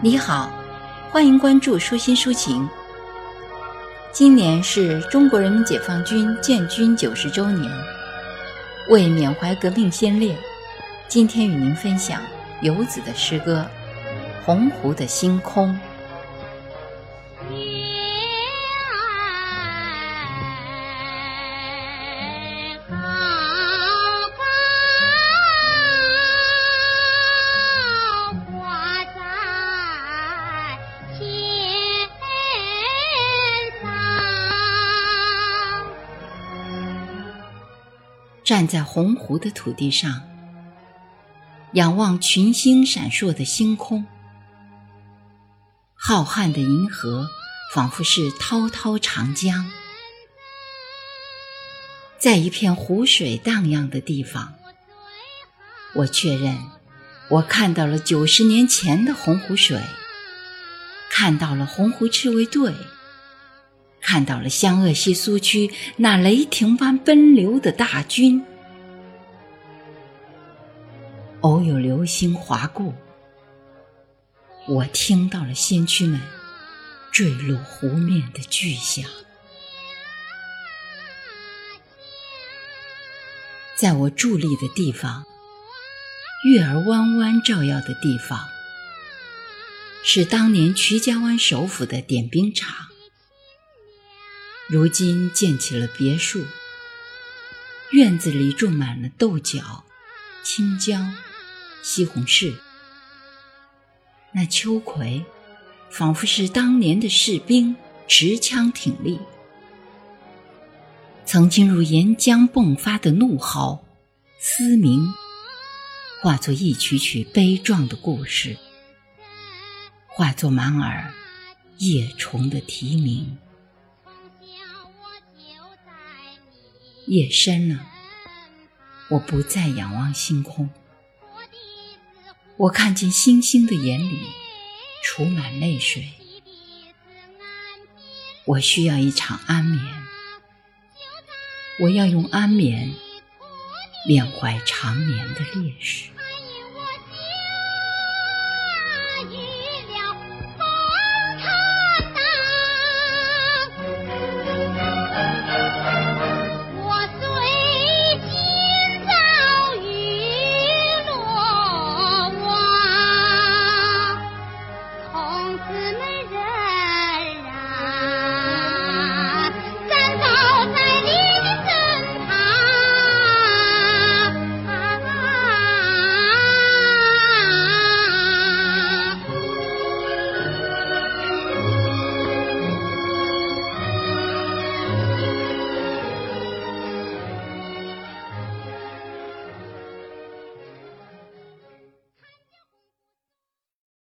你好，欢迎关注舒心抒情。今年是中国人民解放军建军九十周年，为缅怀革命先烈，今天与您分享游子的诗歌《洪湖的星空》。站在洪湖的土地上，仰望群星闪烁的星空，浩瀚的银河仿佛是滔滔长江。在一片湖水荡漾的地方，我确认我看到了九十年前的洪湖水，看到了洪湖赤卫队，看到了湘鄂西苏区那雷霆般奔流的大军。偶有流星划过，我听到了先驱们坠落湖面的巨响。在我伫立的地方，月儿弯弯照耀的地方，是当年瞿家湾首府的点兵场。如今建起了别墅，院子里种满了豆角、青椒。西红柿，那秋葵，仿佛是当年的士兵持枪挺立，曾经如岩浆迸发的怒号、嘶鸣，化作一曲曲悲壮的故事，化作满耳夜虫的啼鸣。夜深了，我不再仰望星空。我看见星星的眼里储满泪水，我需要一场安眠，我要用安眠缅怀长眠的烈士。